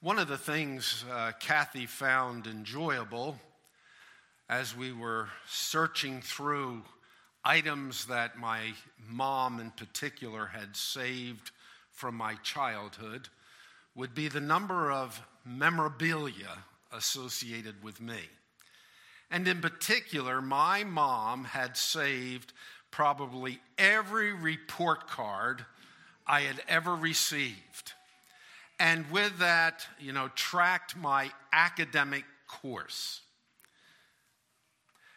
One of the things uh, Kathy found enjoyable as we were searching through items that my mom in particular had saved from my childhood would be the number of memorabilia associated with me. And in particular, my mom had saved probably every report card I had ever received and with that, you know, tracked my academic course.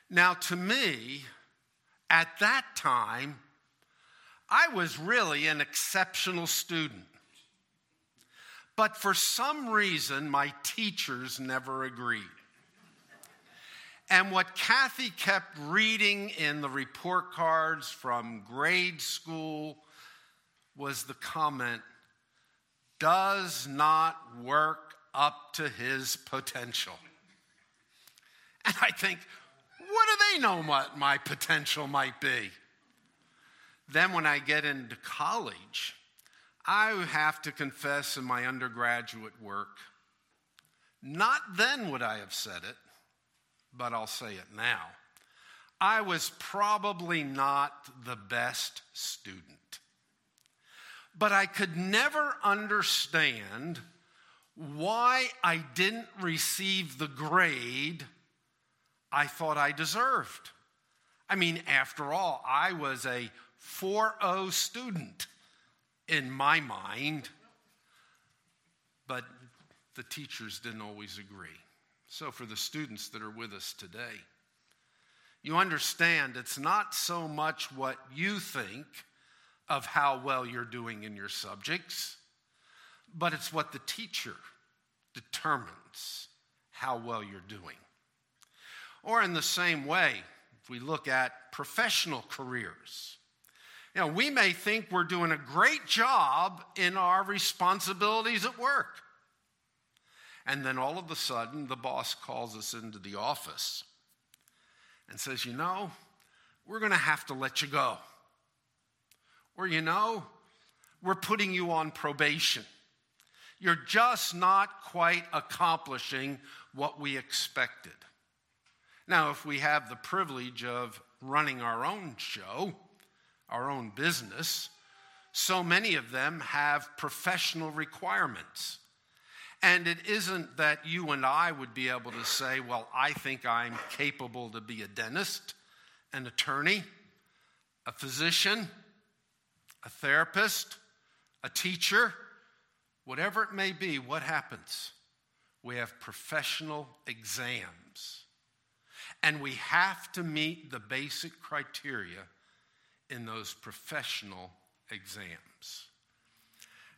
Now, to me, at that time, I was really an exceptional student. But for some reason, my teachers never agreed. And what Kathy kept reading in the report cards from grade school was the comment does not work up to his potential. And I think, what do they know what my potential might be? Then, when I get into college, I have to confess in my undergraduate work, not then would I have said it, but I'll say it now. I was probably not the best student. But I could never understand why I didn't receive the grade I thought I deserved. I mean, after all, I was a 4.0 student in my mind, but the teachers didn't always agree. So, for the students that are with us today, you understand it's not so much what you think of how well you're doing in your subjects, but it's what the teacher determines how well you're doing. Or in the same way, if we look at professional careers, you know, we may think we're doing a great job in our responsibilities at work. And then all of a sudden, the boss calls us into the office and says, You know, we're going to have to let you go. Or, you know, we're putting you on probation. You're just not quite accomplishing what we expected. Now, if we have the privilege of running our own show, our own business, so many of them have professional requirements. And it isn't that you and I would be able to say, well, I think I'm capable to be a dentist, an attorney, a physician, a therapist, a teacher, whatever it may be, what happens? We have professional exams. And we have to meet the basic criteria in those professional exams.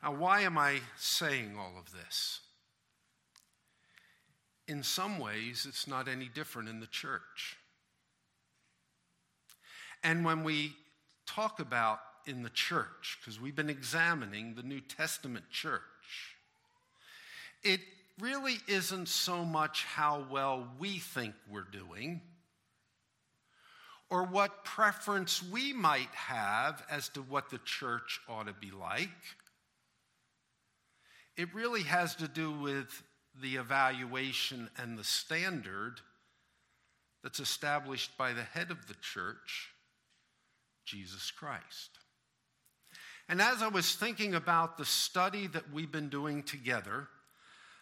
Now, why am I saying all of this? In some ways, it's not any different in the church. And when we talk about in the church, because we've been examining the New Testament church, it really isn't so much how well we think we're doing or what preference we might have as to what the church ought to be like. It really has to do with the evaluation and the standard that's established by the head of the church, Jesus Christ. And as I was thinking about the study that we've been doing together,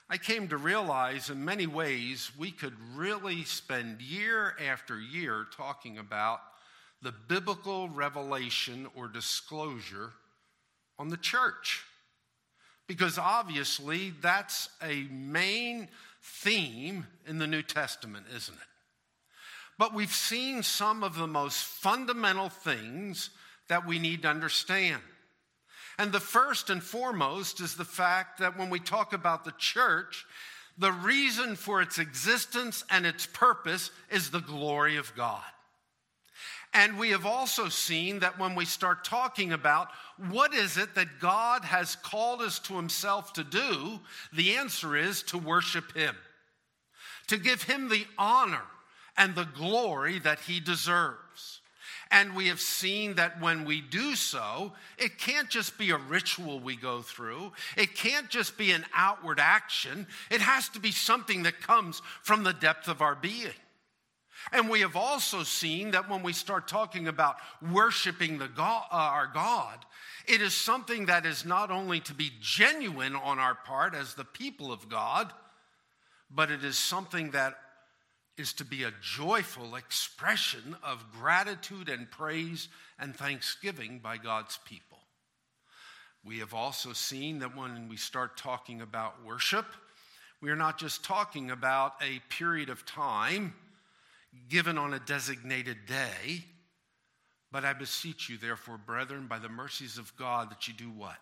I came to realize in many ways we could really spend year after year talking about the biblical revelation or disclosure on the church. Because obviously that's a main theme in the New Testament, isn't it? But we've seen some of the most fundamental things that we need to understand. And the first and foremost is the fact that when we talk about the church, the reason for its existence and its purpose is the glory of God. And we have also seen that when we start talking about what is it that God has called us to himself to do, the answer is to worship him, to give him the honor and the glory that he deserves. And we have seen that when we do so, it can't just be a ritual we go through. It can't just be an outward action. It has to be something that comes from the depth of our being. And we have also seen that when we start talking about worshiping the God, uh, our God, it is something that is not only to be genuine on our part as the people of God, but it is something that is to be a joyful expression of gratitude and praise and thanksgiving by God's people. We have also seen that when we start talking about worship, we are not just talking about a period of time given on a designated day, but I beseech you, therefore, brethren, by the mercies of God, that you do what?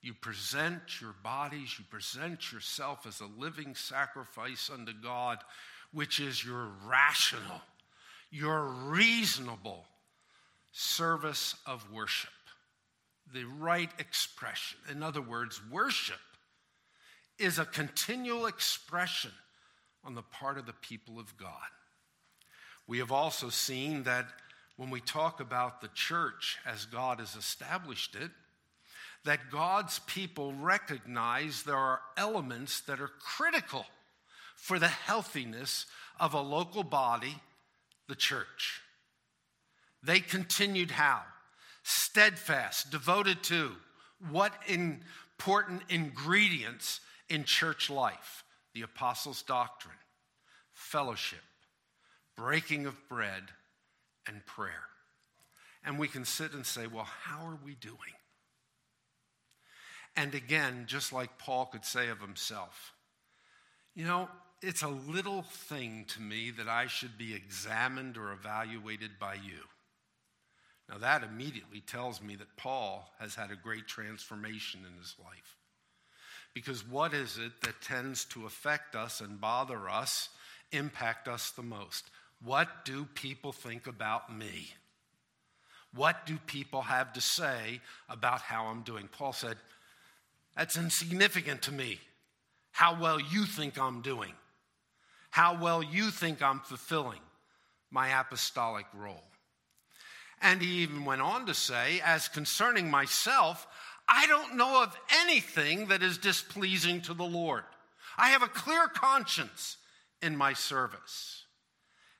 You present your bodies, you present yourself as a living sacrifice unto God, which is your rational, your reasonable service of worship. The right expression. In other words, worship is a continual expression on the part of the people of God. We have also seen that when we talk about the church as God has established it, that God's people recognize there are elements that are critical for the healthiness of a local body, the church. They continued how? Steadfast, devoted to what important ingredients in church life? The apostles' doctrine, fellowship, breaking of bread, and prayer. And we can sit and say, well, how are we doing? And again, just like Paul could say of himself, you know, it's a little thing to me that I should be examined or evaluated by you. Now, that immediately tells me that Paul has had a great transformation in his life. Because what is it that tends to affect us and bother us, impact us the most? What do people think about me? What do people have to say about how I'm doing? Paul said, That's insignificant to me. How well you think I'm doing, how well you think I'm fulfilling my apostolic role. And he even went on to say, As concerning myself, I don't know of anything that is displeasing to the Lord. I have a clear conscience in my service.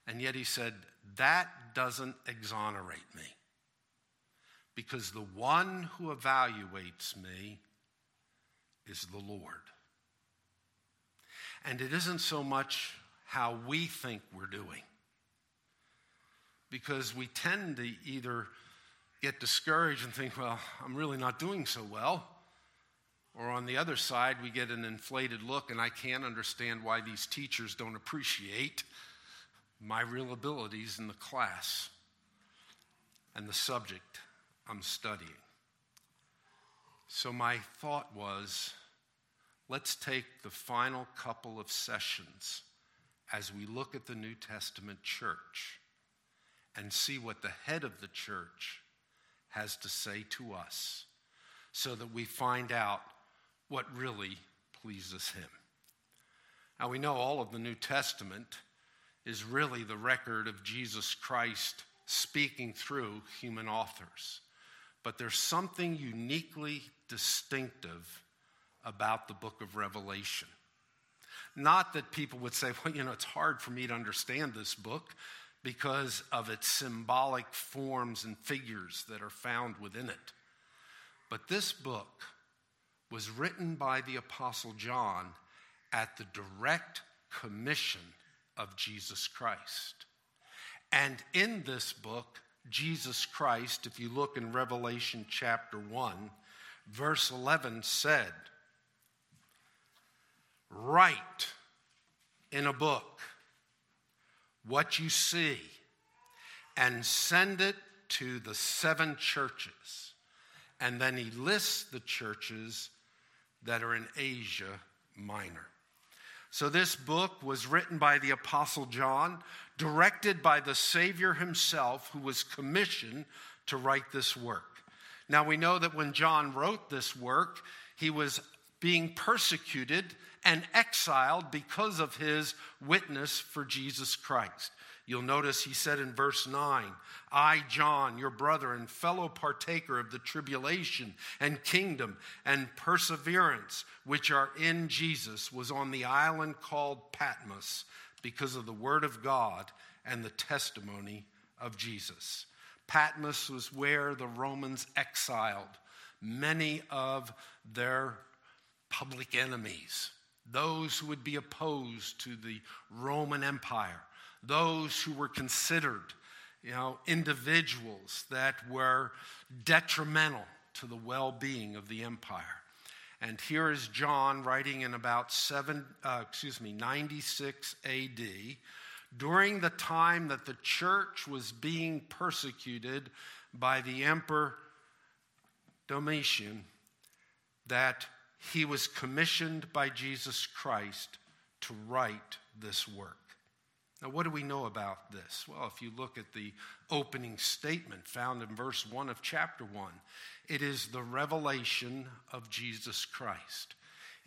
And yet he said, That doesn't exonerate me. Because the one who evaluates me is the Lord. And it isn't so much how we think we're doing. Because we tend to either get discouraged and think, well, I'm really not doing so well. Or on the other side, we get an inflated look, and I can't understand why these teachers don't appreciate my real abilities in the class and the subject I'm studying. So my thought was let's take the final couple of sessions as we look at the New Testament church and see what the head of the church has to say to us so that we find out what really pleases him. Now, we know all of the New Testament is really the record of Jesus Christ speaking through human authors. But there's something uniquely distinctive about the book of Revelation. Not that people would say, well, you know, it's hard for me to understand this book because of its symbolic forms and figures that are found within it. But this book was written by the Apostle John at the direct commission of Jesus Christ. And in this book, Jesus Christ, if you look in Revelation chapter 1, verse 11 said, Write in a book what you see and send it to the seven churches. And then he lists the churches that are in Asia Minor. So, this book was written by the Apostle John, directed by the Savior himself, who was commissioned to write this work. Now, we know that when John wrote this work, he was being persecuted and exiled because of his witness for Jesus Christ. You'll notice he said in verse 9, I, John, your brother and fellow partaker of the tribulation and kingdom and perseverance which are in Jesus, was on the island called Patmos because of the word of God and the testimony of Jesus. Patmos was where the Romans exiled many of their public enemies, those who would be opposed to the Roman Empire, those who were considered you know, individuals that were detrimental to the well being of the empire. And here is John writing in about seven, uh, excuse me, 96 AD, during the time that the church was being persecuted by the emperor Domitian, that he was commissioned by Jesus Christ to write this work. Now, what do we know about this? Well, if you look at the opening statement found in verse 1 of chapter 1, it is the revelation of Jesus Christ.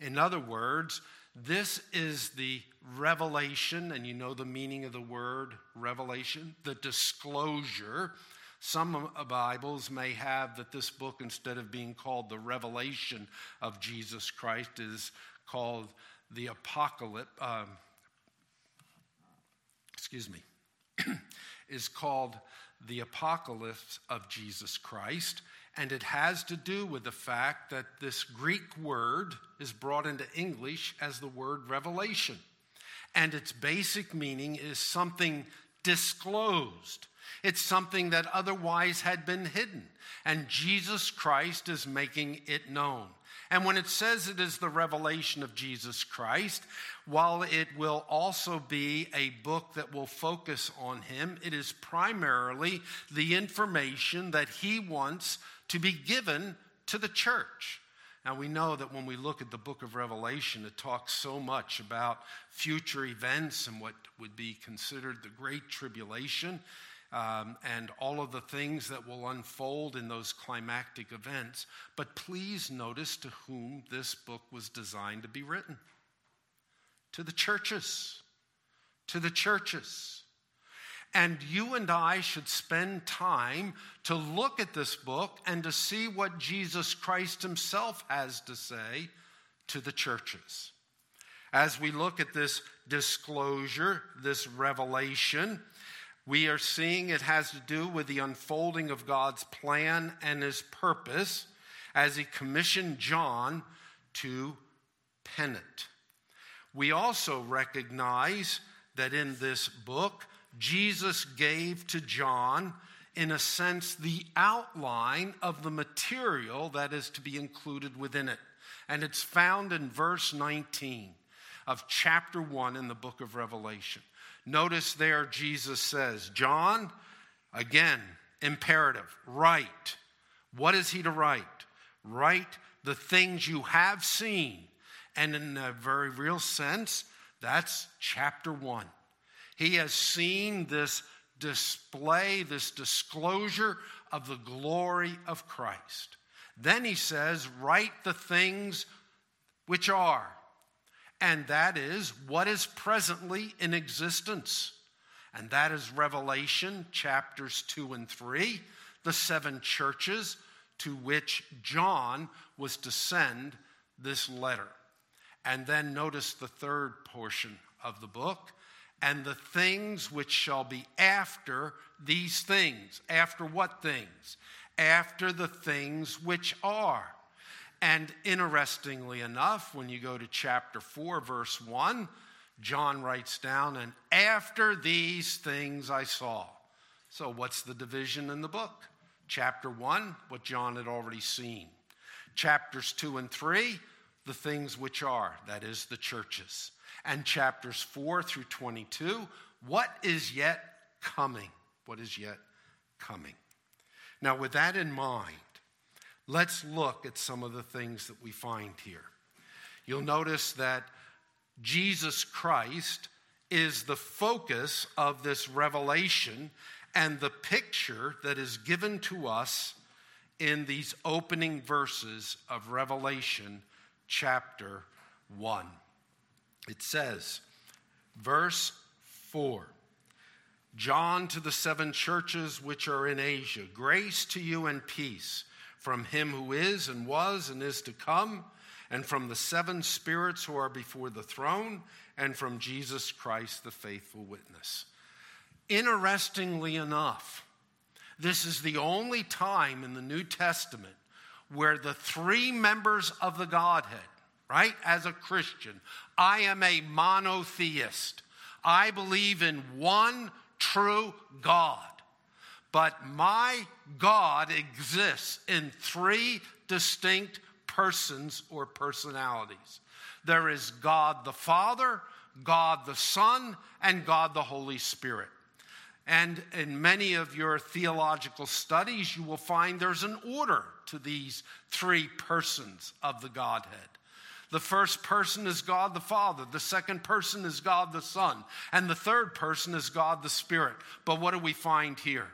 In other words, this is the revelation, and you know the meaning of the word revelation, the disclosure. Some Bibles may have that this book, instead of being called the revelation of Jesus Christ, is called the apocalypse. Um, excuse me, is called the apocalypse of Jesus Christ. And it has to do with the fact that this Greek word is brought into English as the word revelation. And its basic meaning is something disclosed. It's something that otherwise had been hidden. And Jesus Christ is making it known. And when it says it is the revelation of Jesus Christ, while it will also be a book that will focus on him, it is primarily the information that he wants to be given to the church. Now, we know that when we look at the book of Revelation, it talks so much about future events and what would be considered the Great Tribulation um, and all of the things that will unfold in those climactic events. But please notice to whom this book was designed to be written to the churches. To the churches. And you and I should spend time to look at this book and to see what Jesus Christ himself has to say to the churches. As we look at this disclosure, this revelation, we are seeing it has to do with the unfolding of God's plan and his purpose as he commissioned John to pen it. We also recognize that in this book, Jesus gave to John, in a sense, the outline of the material that is to be included within it. And it's found in verse 19 of chapter 1 in the book of Revelation. Notice there, Jesus says, John, again, imperative, write. What is he to write? Write the things you have seen. And in a very real sense, that's chapter 1. He has seen this display, this disclosure of the glory of Christ. Then he says, Write the things which are, and that is what is presently in existence. And that is Revelation chapters 2 and 3, the seven churches to which John was to send this letter. And then notice the third portion of the book and the things which shall be after these things. After what things? After the things which are. And interestingly enough, when you go to chapter 4, verse 1, John writes down, and after these things I saw. So, what's the division in the book? Chapter 1, what John had already seen. Chapters 2 and 3, the things which are, that is, the churches and chapters 4 through 22. What is yet coming? What is yet coming? Now, with that in mind, let's look at some of the things that we find here. You'll notice that Jesus Christ is the focus of this revelation and the picture that is given to us in these opening verses of Revelation chapter 1. It says, verse 4 John to the seven churches which are in Asia, grace to you and peace from him who is and was and is to come, and from the seven spirits who are before the throne, and from Jesus Christ, the faithful witness. Interestingly enough, this is the only time in the New Testament where the three members of the Godhead, right, as a Christian, I am a monotheist. I believe in one true God. But my God exists in three distinct persons or personalities there is God the Father, God the Son, and God the Holy Spirit. And in many of your theological studies, you will find there's an order to these three persons of the Godhead. The first person is God the Father. The second person is God the Son. And the third person is God the Spirit. But what do we find here?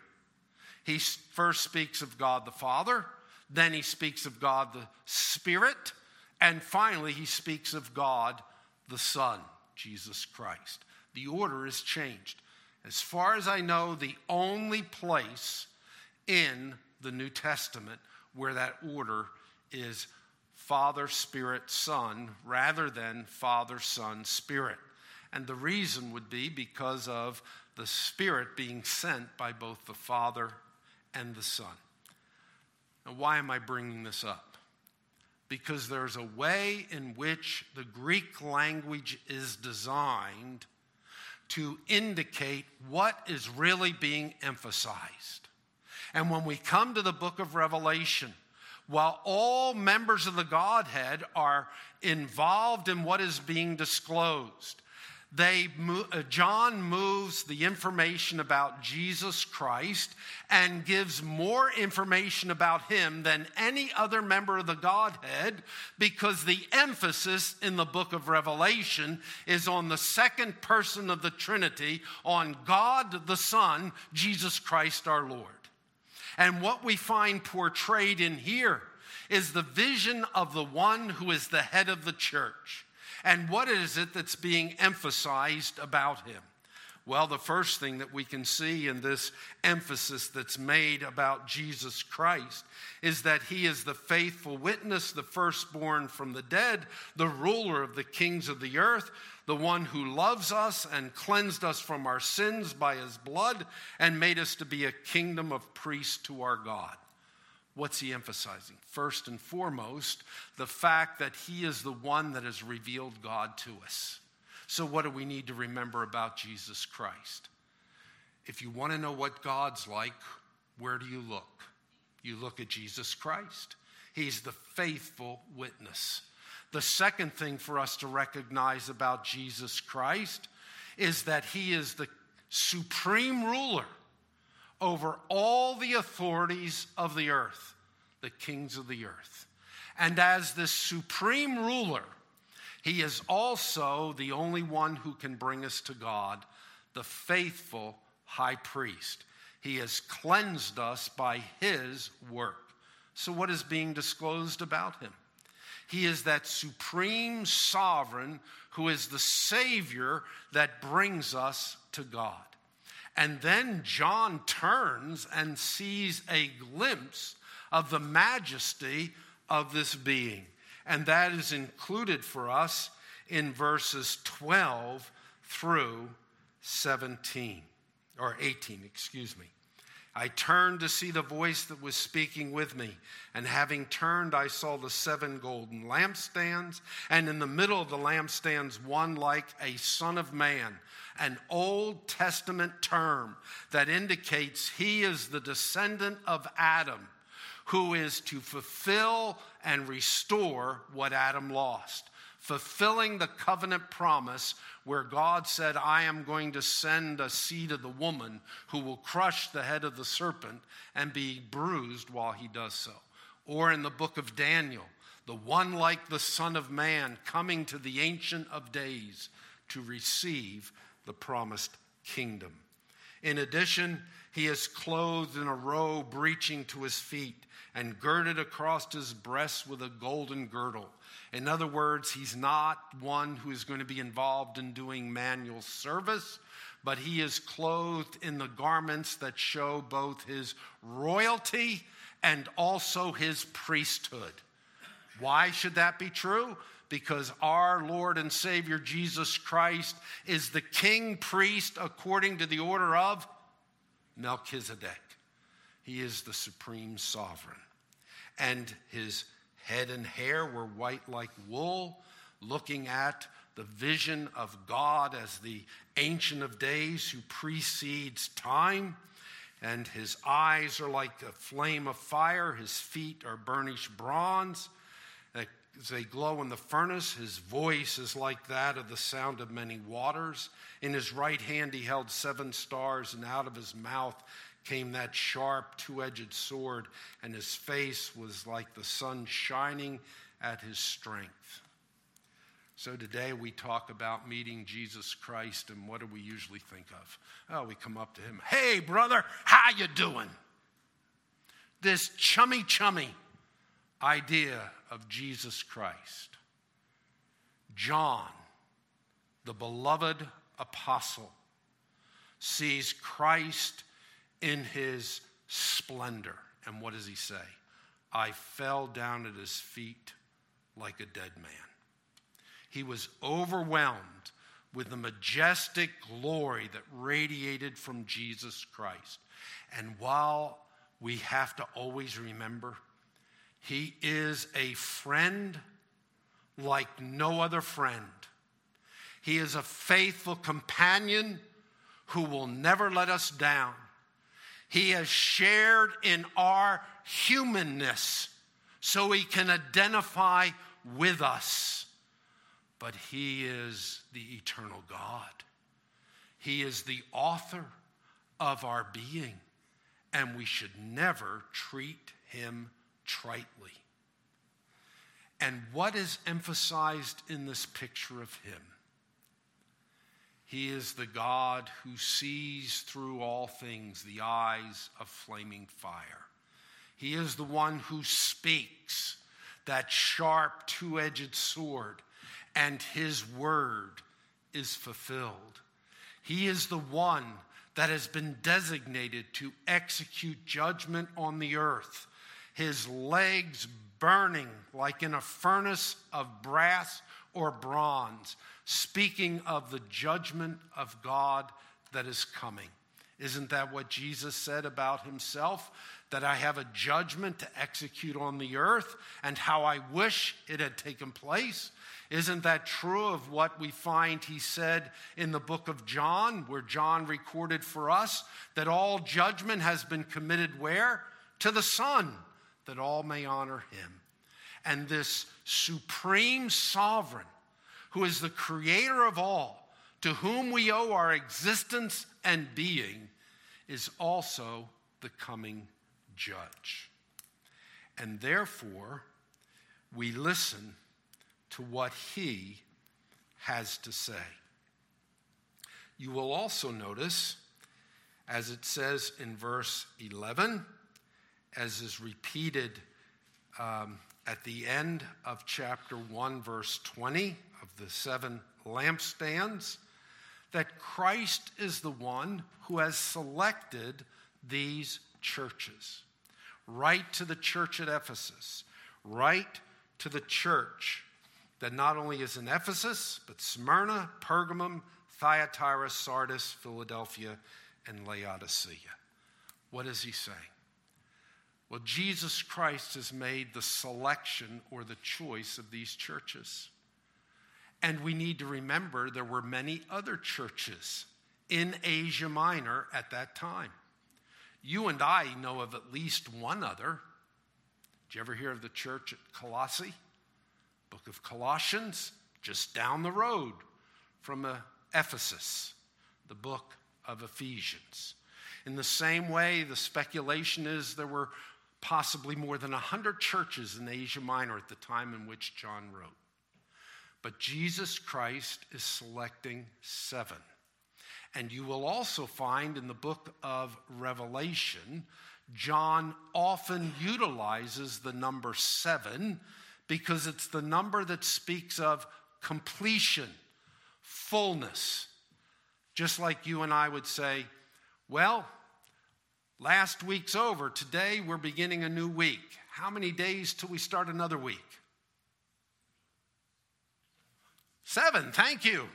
He first speaks of God the Father, then he speaks of God the Spirit, and finally he speaks of God the Son, Jesus Christ. The order is changed. As far as I know, the only place in the New Testament where that order is Father, Spirit, Son, rather than Father, Son, Spirit. And the reason would be because of the Spirit being sent by both the Father and the Son. Now, why am I bringing this up? Because there's a way in which the Greek language is designed to indicate what is really being emphasized. And when we come to the book of Revelation, while all members of the Godhead are involved in what is being disclosed. They, uh, John moves the information about Jesus Christ and gives more information about him than any other member of the Godhead because the emphasis in the book of Revelation is on the second person of the Trinity, on God the Son, Jesus Christ our Lord. And what we find portrayed in here is the vision of the one who is the head of the church. And what is it that's being emphasized about him? Well, the first thing that we can see in this emphasis that's made about Jesus Christ is that he is the faithful witness, the firstborn from the dead, the ruler of the kings of the earth, the one who loves us and cleansed us from our sins by his blood and made us to be a kingdom of priests to our God. What's he emphasizing? First and foremost, the fact that he is the one that has revealed God to us. So, what do we need to remember about Jesus Christ? If you want to know what God's like, where do you look? You look at Jesus Christ. He's the faithful witness. The second thing for us to recognize about Jesus Christ is that he is the supreme ruler over all the authorities of the earth, the kings of the earth. And as the supreme ruler, he is also the only one who can bring us to God, the faithful high priest. He has cleansed us by his work. So, what is being disclosed about him? He is that supreme sovereign who is the Savior that brings us to God. And then John turns and sees a glimpse of the majesty of this being. And that is included for us in verses 12 through 17, or 18, excuse me. I turned to see the voice that was speaking with me. And having turned, I saw the seven golden lampstands, and in the middle of the lampstands, one like a son of man, an Old Testament term that indicates he is the descendant of Adam, who is to fulfill and restore what Adam lost fulfilling the covenant promise where God said, I am going to send a seed of the woman who will crush the head of the serpent and be bruised while he does so. Or in the book of Daniel, the one like the Son of Man coming to the Ancient of Days to receive the promised kingdom. In addition, he is clothed in a robe reaching to his feet and girded across his breast with a golden girdle. In other words, he's not one who is going to be involved in doing manual service, but he is clothed in the garments that show both his royalty and also his priesthood. Why should that be true? Because our Lord and Savior Jesus Christ is the king priest according to the order of Melchizedek. He is the supreme sovereign. And his head and hair were white like wool, looking at the vision of God as the Ancient of Days who precedes time. And his eyes are like a flame of fire, his feet are burnished bronze. As they glow in the furnace, his voice is like that of the sound of many waters. In his right hand, he held seven stars, and out of his mouth came that sharp, two edged sword, and his face was like the sun shining at his strength. So today we talk about meeting Jesus Christ, and what do we usually think of? Oh, we come up to him, "Hey, brother, how you doing?" This chummy chummy idea of Jesus Christ. John, the beloved apostle, sees Christ in his splendor. And what does he say? I fell down at his feet like a dead man. He was overwhelmed with the majestic glory that radiated from Jesus Christ. And while we have to always remember, he is a friend like no other friend. He is a faithful companion who will never let us down. He has shared in our humanness so he can identify with us. But he is the eternal God. He is the author of our being, and we should never treat him tritely. And what is emphasized in this picture of him? He is the God who sees through all things the eyes of flaming fire. He is the one who speaks that sharp two edged sword, and his word is fulfilled. He is the one that has been designated to execute judgment on the earth his legs burning like in a furnace of brass or bronze, speaking of the judgment of God that is coming. Isn't that what Jesus said about himself? That I have a judgment to execute on the earth and how I wish it had taken place? Isn't that true of what we find he said in the book of John, where John recorded for us that all judgment has been committed where? To the Son that all may honor him. And this supreme sovereign, who is the creator of all, to whom we owe our existence and being, is also the coming judge. And therefore, we listen to what he has to say. You will also notice, as it says in verse 11, as is repeated um, at the end of chapter 1, verse 20 of the seven lampstands, that Christ is the one who has selected these churches. Write to the church at Ephesus, write to the church that not only is in Ephesus, but Smyrna, Pergamum, Thyatira, Sardis, Philadelphia, and Laodicea. What is he saying? Well, Jesus Christ has made the selection or the choice of these churches. And we need to remember there were many other churches in Asia Minor at that time. You and I know of at least one other. Did you ever hear of the church at Colossae? Book of Colossians, just down the road from uh, Ephesus, the book of Ephesians. In the same way, the speculation is there were possibly more than 100 churches in Asia Minor at the time in which John wrote. But Jesus Christ is selecting seven. And you will also find in the book of Revelation, John often utilizes the number seven because it's the number that speaks of completion, fullness, Just like you and I would say, well, last week's over. Today we're beginning a new week. How many days till we start another week? Seven, thank you.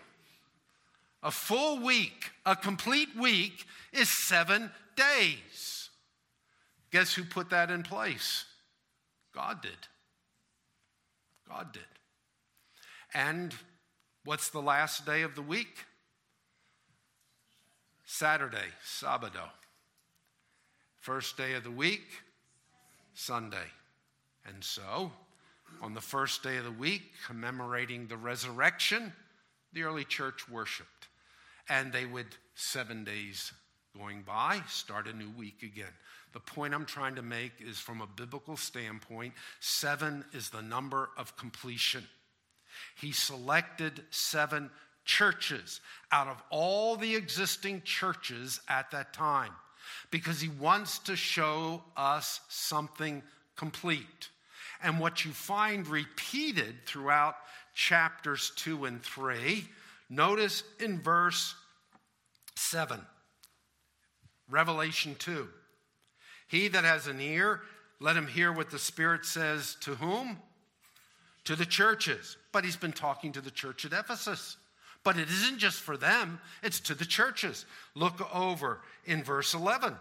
A full week, a complete week, is seven days. Guess who put that in place? God did. God did. And what's the last day of the week? Saturday, Sabado. First day of the week, Sunday. And so, on the first day of the week, commemorating the resurrection, the early church worshiped. And they would, seven days going by, start a new week again. The point I'm trying to make is from a biblical standpoint, seven is the number of completion. He selected seven churches out of all the existing churches at that time because he wants to show us something complete. And what you find repeated throughout chapters 2 and 3, notice in verse 7, Revelation 2. He that has an ear, let him hear what the Spirit says to whom? To the churches. But he's been talking to the church at Ephesus. But it isn't just for them, it's to the churches. Look over in verse 11.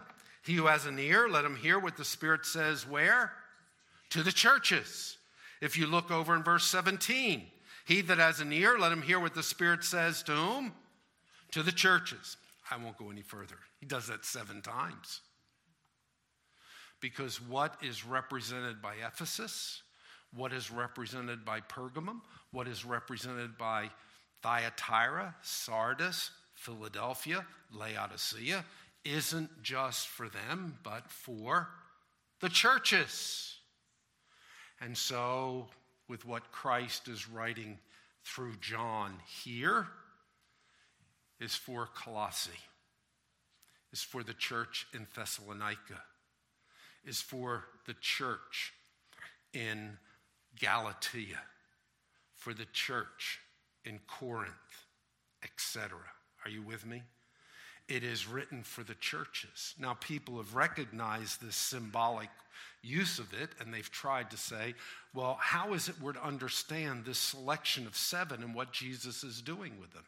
He who has an ear, let him hear what the Spirit says where? To the churches. If you look over in verse 17, he that has an ear, let him hear what the Spirit says to whom? To the churches. I won't go any further. He does that seven times. Because what is represented by Ephesus, what is represented by Pergamum, what is represented by Thyatira, Sardis, Philadelphia, Laodicea isn't just for them, but for the churches. And so, with what Christ is writing through John here, is for Colossae, is for the church in Thessalonica, is for the church in Galatia, for the church in Corinth, etc. Are you with me? It is written for the churches. Now, people have recognized this symbolic use of it, and they've tried to say, well, how is it we're to understand this selection of seven and what Jesus is doing with them?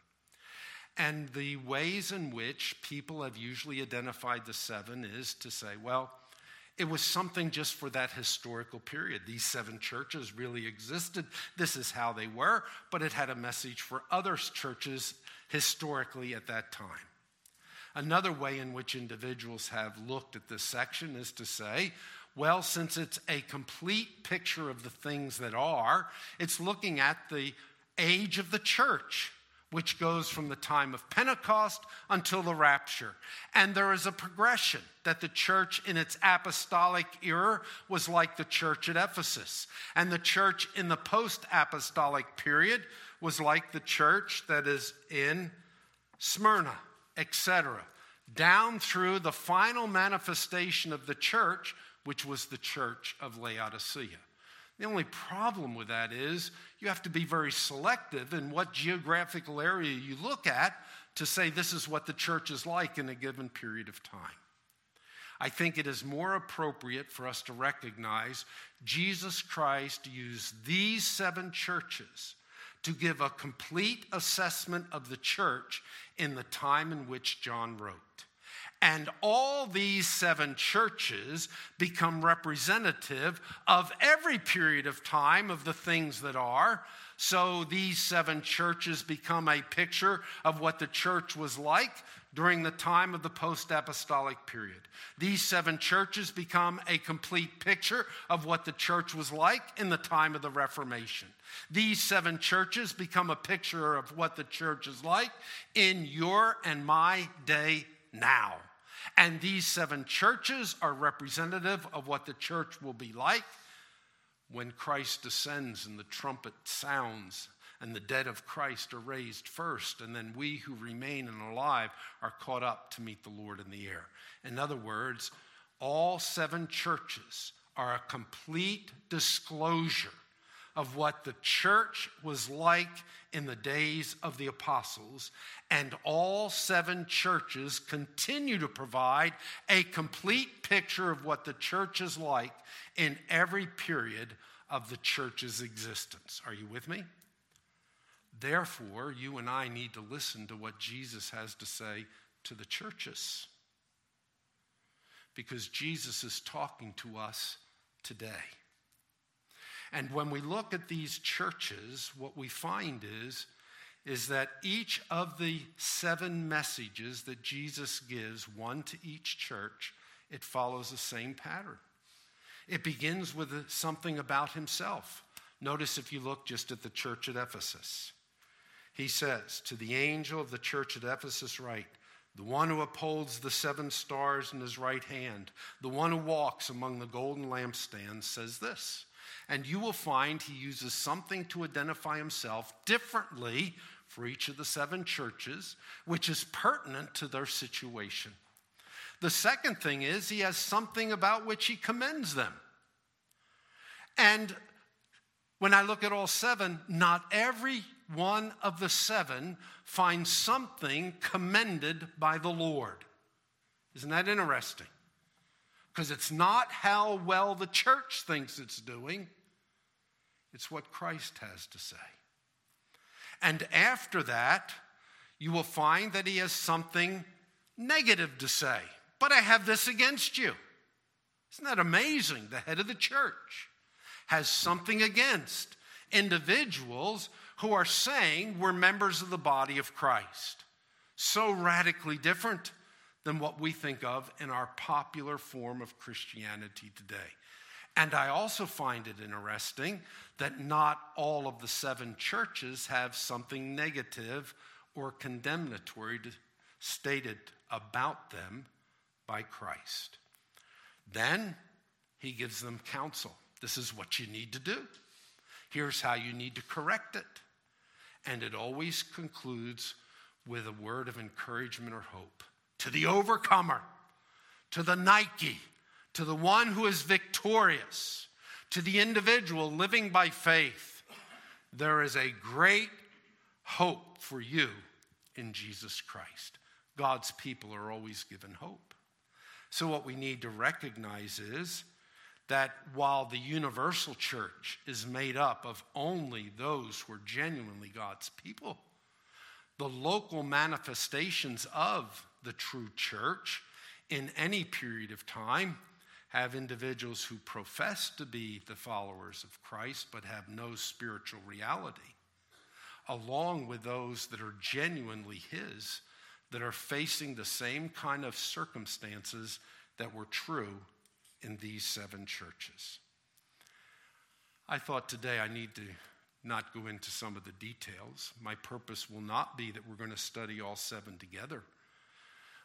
And the ways in which people have usually identified the seven is to say, well, it was something just for that historical period. These seven churches really existed. This is how they were, but it had a message for other churches historically at that time. Another way in which individuals have looked at this section is to say, well, since it's a complete picture of the things that are, it's looking at the age of the church which goes from the time of Pentecost until the rapture. And there is a progression that the church in its apostolic era was like the church at Ephesus, and the church in the post apostolic period was like the church that is in Smyrna, etc., down through the final manifestation of the church, which was the church of Laodicea. The only problem with that is you have to be very selective in what geographical area you look at to say this is what the church is like in a given period of time. I think it is more appropriate for us to recognize Jesus Christ used these seven churches to give a complete assessment of the church in the time in which John wrote. And all these seven churches become representative of every period of time of the things that are. So these seven churches become a picture of what the church was like during the time of the post apostolic period. These seven churches become a complete picture of what the church was like in the time of the Reformation. These seven churches become a picture of what the church is like in your and my day now. And these seven churches are representative of what the church will be like when Christ descends and the trumpet sounds and the dead of Christ are raised first, and then we who remain and are alive are caught up to meet the Lord in the air. In other words, all seven churches are a complete disclosure of what the church was like in the days of the apostles, and all seven churches continue to provide a complete picture of what the church is like in every period of the church's existence. Are you with me? Therefore, you and I need to listen to what Jesus has to say to the churches. Because Jesus is talking to us today. And when we look at these churches, what we find is, is that each of the seven messages that Jesus gives, one to each church, it follows the same pattern. It begins with something about himself. Notice if you look just at the church at Ephesus. He says, To the angel of the church at Ephesus, write, the one who upholds the seven stars in his right hand, the one who walks among the golden lampstands, says this. And you will find he uses something to identify himself differently for each of the seven churches, which is pertinent to their situation. The second thing is he has something about which he commends them. And when I look at all seven, not every one of the seven finds something commended by the Lord. Isn't that interesting? Because it's not how well the church thinks it's doing, it's what Christ has to say. And after that, you will find that he has something negative to say. But I have this against you. Isn't that amazing? The head of the church has something against individuals who are saying we're members of the body of Christ. So radically different than what we think of in our popular form of Christianity today. And I also find it interesting that not all of the seven churches have something negative or condemnatory stated about them by Christ. Then he gives them counsel. This is what you need to do. Here's how you need to correct it. And it always concludes with a word of encouragement or hope to the overcomer, to the Nike, to the one who is victorious, to the individual living by faith. There is a great hope for you in Jesus Christ. God's people are always given hope. So, what we need to recognize is that while the universal church is made up of only those who are genuinely God's people, the local manifestations of the true church in any period of time have individuals who profess to be the followers of Christ but have no spiritual reality, along with those that are genuinely His, that are facing the same kind of circumstances that were true in these seven churches. I thought today I need to not go into some of the details. My purpose will not be that we're going to study all seven together.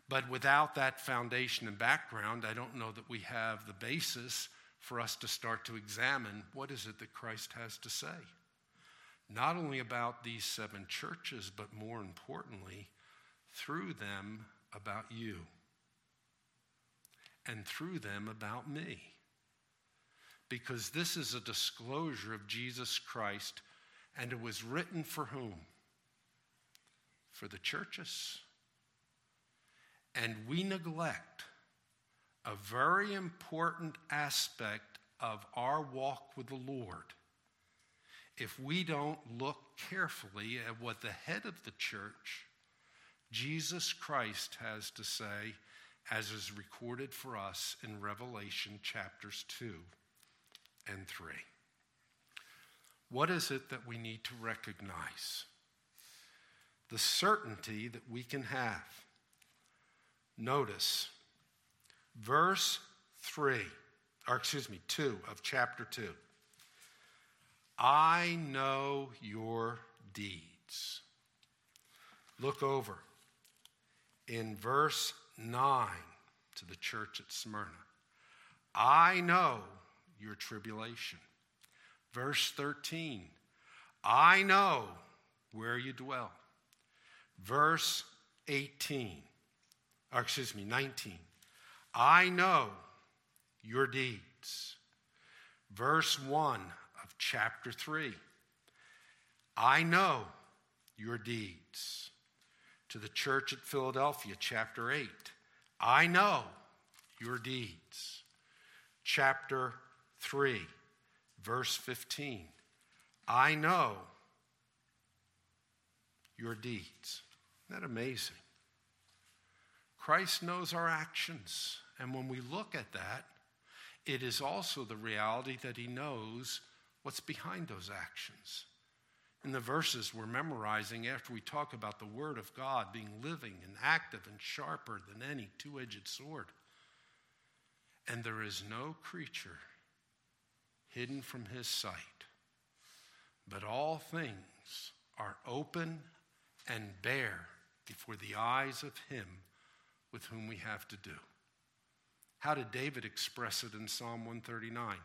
But without that foundation and background, I don't know that we have the basis for us to start to examine what is it that Christ has to say. Not only about these seven churches, but more importantly, through them about you and through them about me. Because this is a disclosure of Jesus Christ, and it was written for whom? For the churches. And we neglect a very important aspect of our walk with the Lord if we don't look carefully at what the head of the church, Jesus Christ, has to say as is recorded for us in Revelation chapters 2 and 3. What is it that we need to recognize? The certainty that we can have. Notice verse 3, or excuse me, 2 of chapter 2. I know your deeds. Look over in verse 9 to the church at Smyrna I know your tribulation. Verse 13 I know where you dwell. Verse 18, or excuse me, 19. I know your deeds. Verse 1 of chapter 3. I know your deeds. To the church at Philadelphia, chapter 8. I know your deeds. Chapter 3, verse 15. I know your deeds. Isn't that amazing? Christ knows our actions. And when we look at that, it is also the reality that he knows what's behind those actions. In the verses we're memorizing, after we talk about the Word of God being living and active and sharper than any two edged sword, and there is no creature hidden from his sight, but all things are open and bare before the eyes of him with whom we have to do. How did David express it in Psalm 139?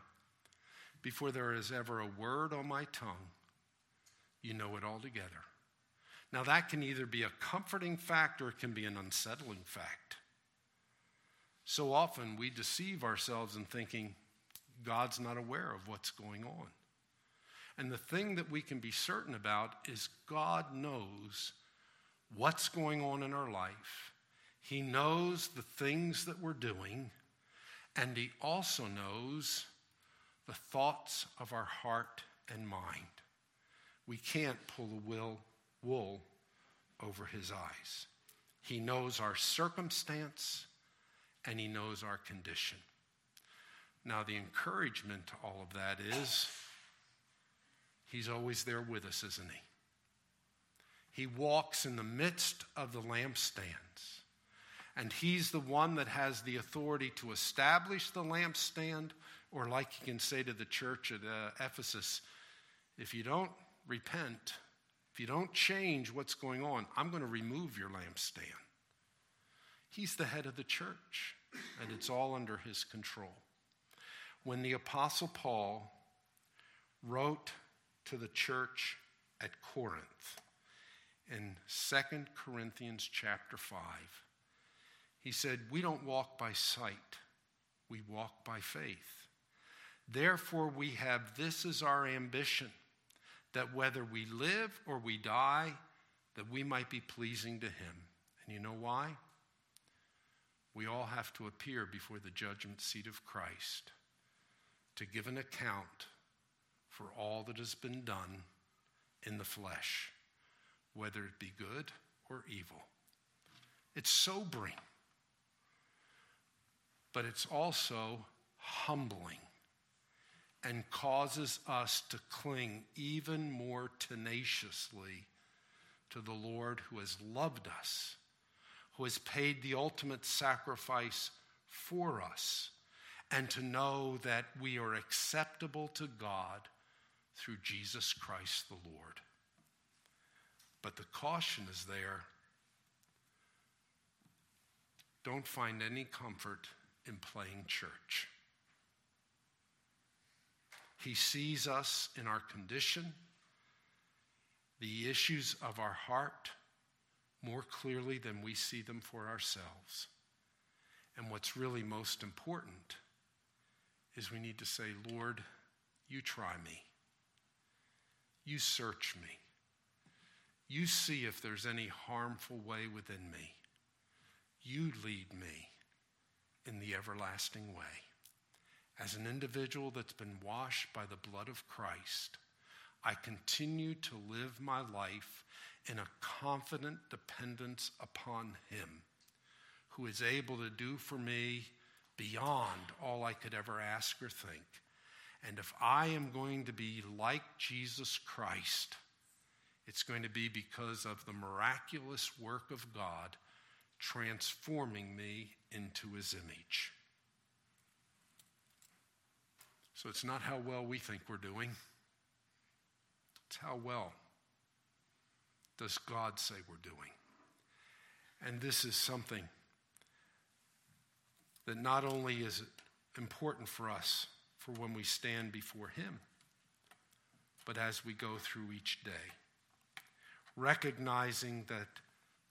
Before there is ever a word on my tongue, you know it altogether. Now, that can either be a comforting fact or it can be an unsettling fact. So often we deceive ourselves in thinking God's not aware of what's going on. And the thing that we can be certain about is God knows what's going on in our life. He knows the things that we're doing, and He also knows the thoughts of our heart and mind. We can't pull the will, wool over His eyes. He knows our circumstance, and He knows our condition. Now, the encouragement to all of that is He's always there with us, isn't He? He walks in the midst of the lampstands. And he's the one that has the authority to establish the lampstand, or like he can say to the church at uh, Ephesus, if you don't repent, if you don't change what's going on, I'm going to remove your lampstand. He's the head of the church, and it's all under his control. When the Apostle Paul wrote to the church at Corinth in 2 Corinthians chapter 5, he said, We don't walk by sight, we walk by faith. Therefore, we have this as our ambition that whether we live or we die, that we might be pleasing to him. And you know why? We all have to appear before the judgment seat of Christ to give an account for all that has been done in the flesh, whether it be good or evil. It's sobering, but it's also humbling and causes us to cling even more tenaciously to the Lord who has loved us, who has paid the ultimate sacrifice for us, and to know that we are acceptable to God through Jesus Christ the Lord. But the caution is there. Don't find any comfort in playing church. He sees us in our condition, the issues of our heart, more clearly than we see them for ourselves. And what's really most important is we need to say, Lord, you try me. You search me. You see if there's any harmful way within me. You lead me in the everlasting way as an individual that's been washed by the blood of Christ, I continue to live my life in a confident dependence upon Him, who is able to do for me beyond all I could ever ask or think. And if I am going to be like Jesus Christ, it's going to be because of the miraculous work of God transforming me into His image. So it's not how well we think we're doing, it's how well does God say we're doing. And this is something that not only is it important for us for when we stand before Him, but as we go through each day, recognizing that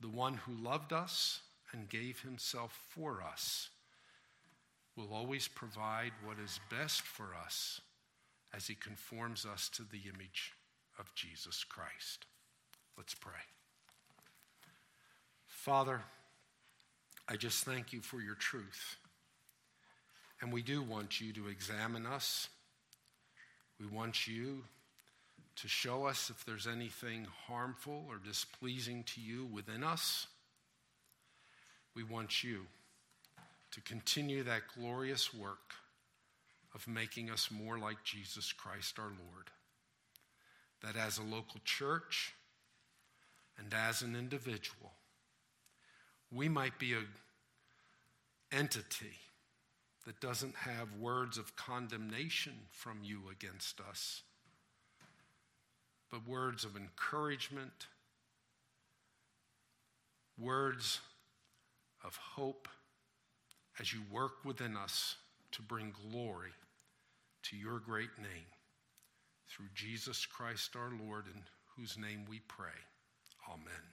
the one who loved us and gave Himself for us will always provide what is best for us as he conforms us to the image of Jesus Christ. Let's pray. Father, I just thank you for your truth. And we do want you to examine us. We want you to show us if there's anything harmful or displeasing to you within us. We want you to continue that glorious work of making us more like Jesus Christ our Lord. That as a local church and as an individual, we might be an entity that doesn't have words of condemnation from you against us, but words of encouragement, words of hope as you work within us to bring glory to your great name. Through Jesus Christ our Lord, in whose name we pray. Amen.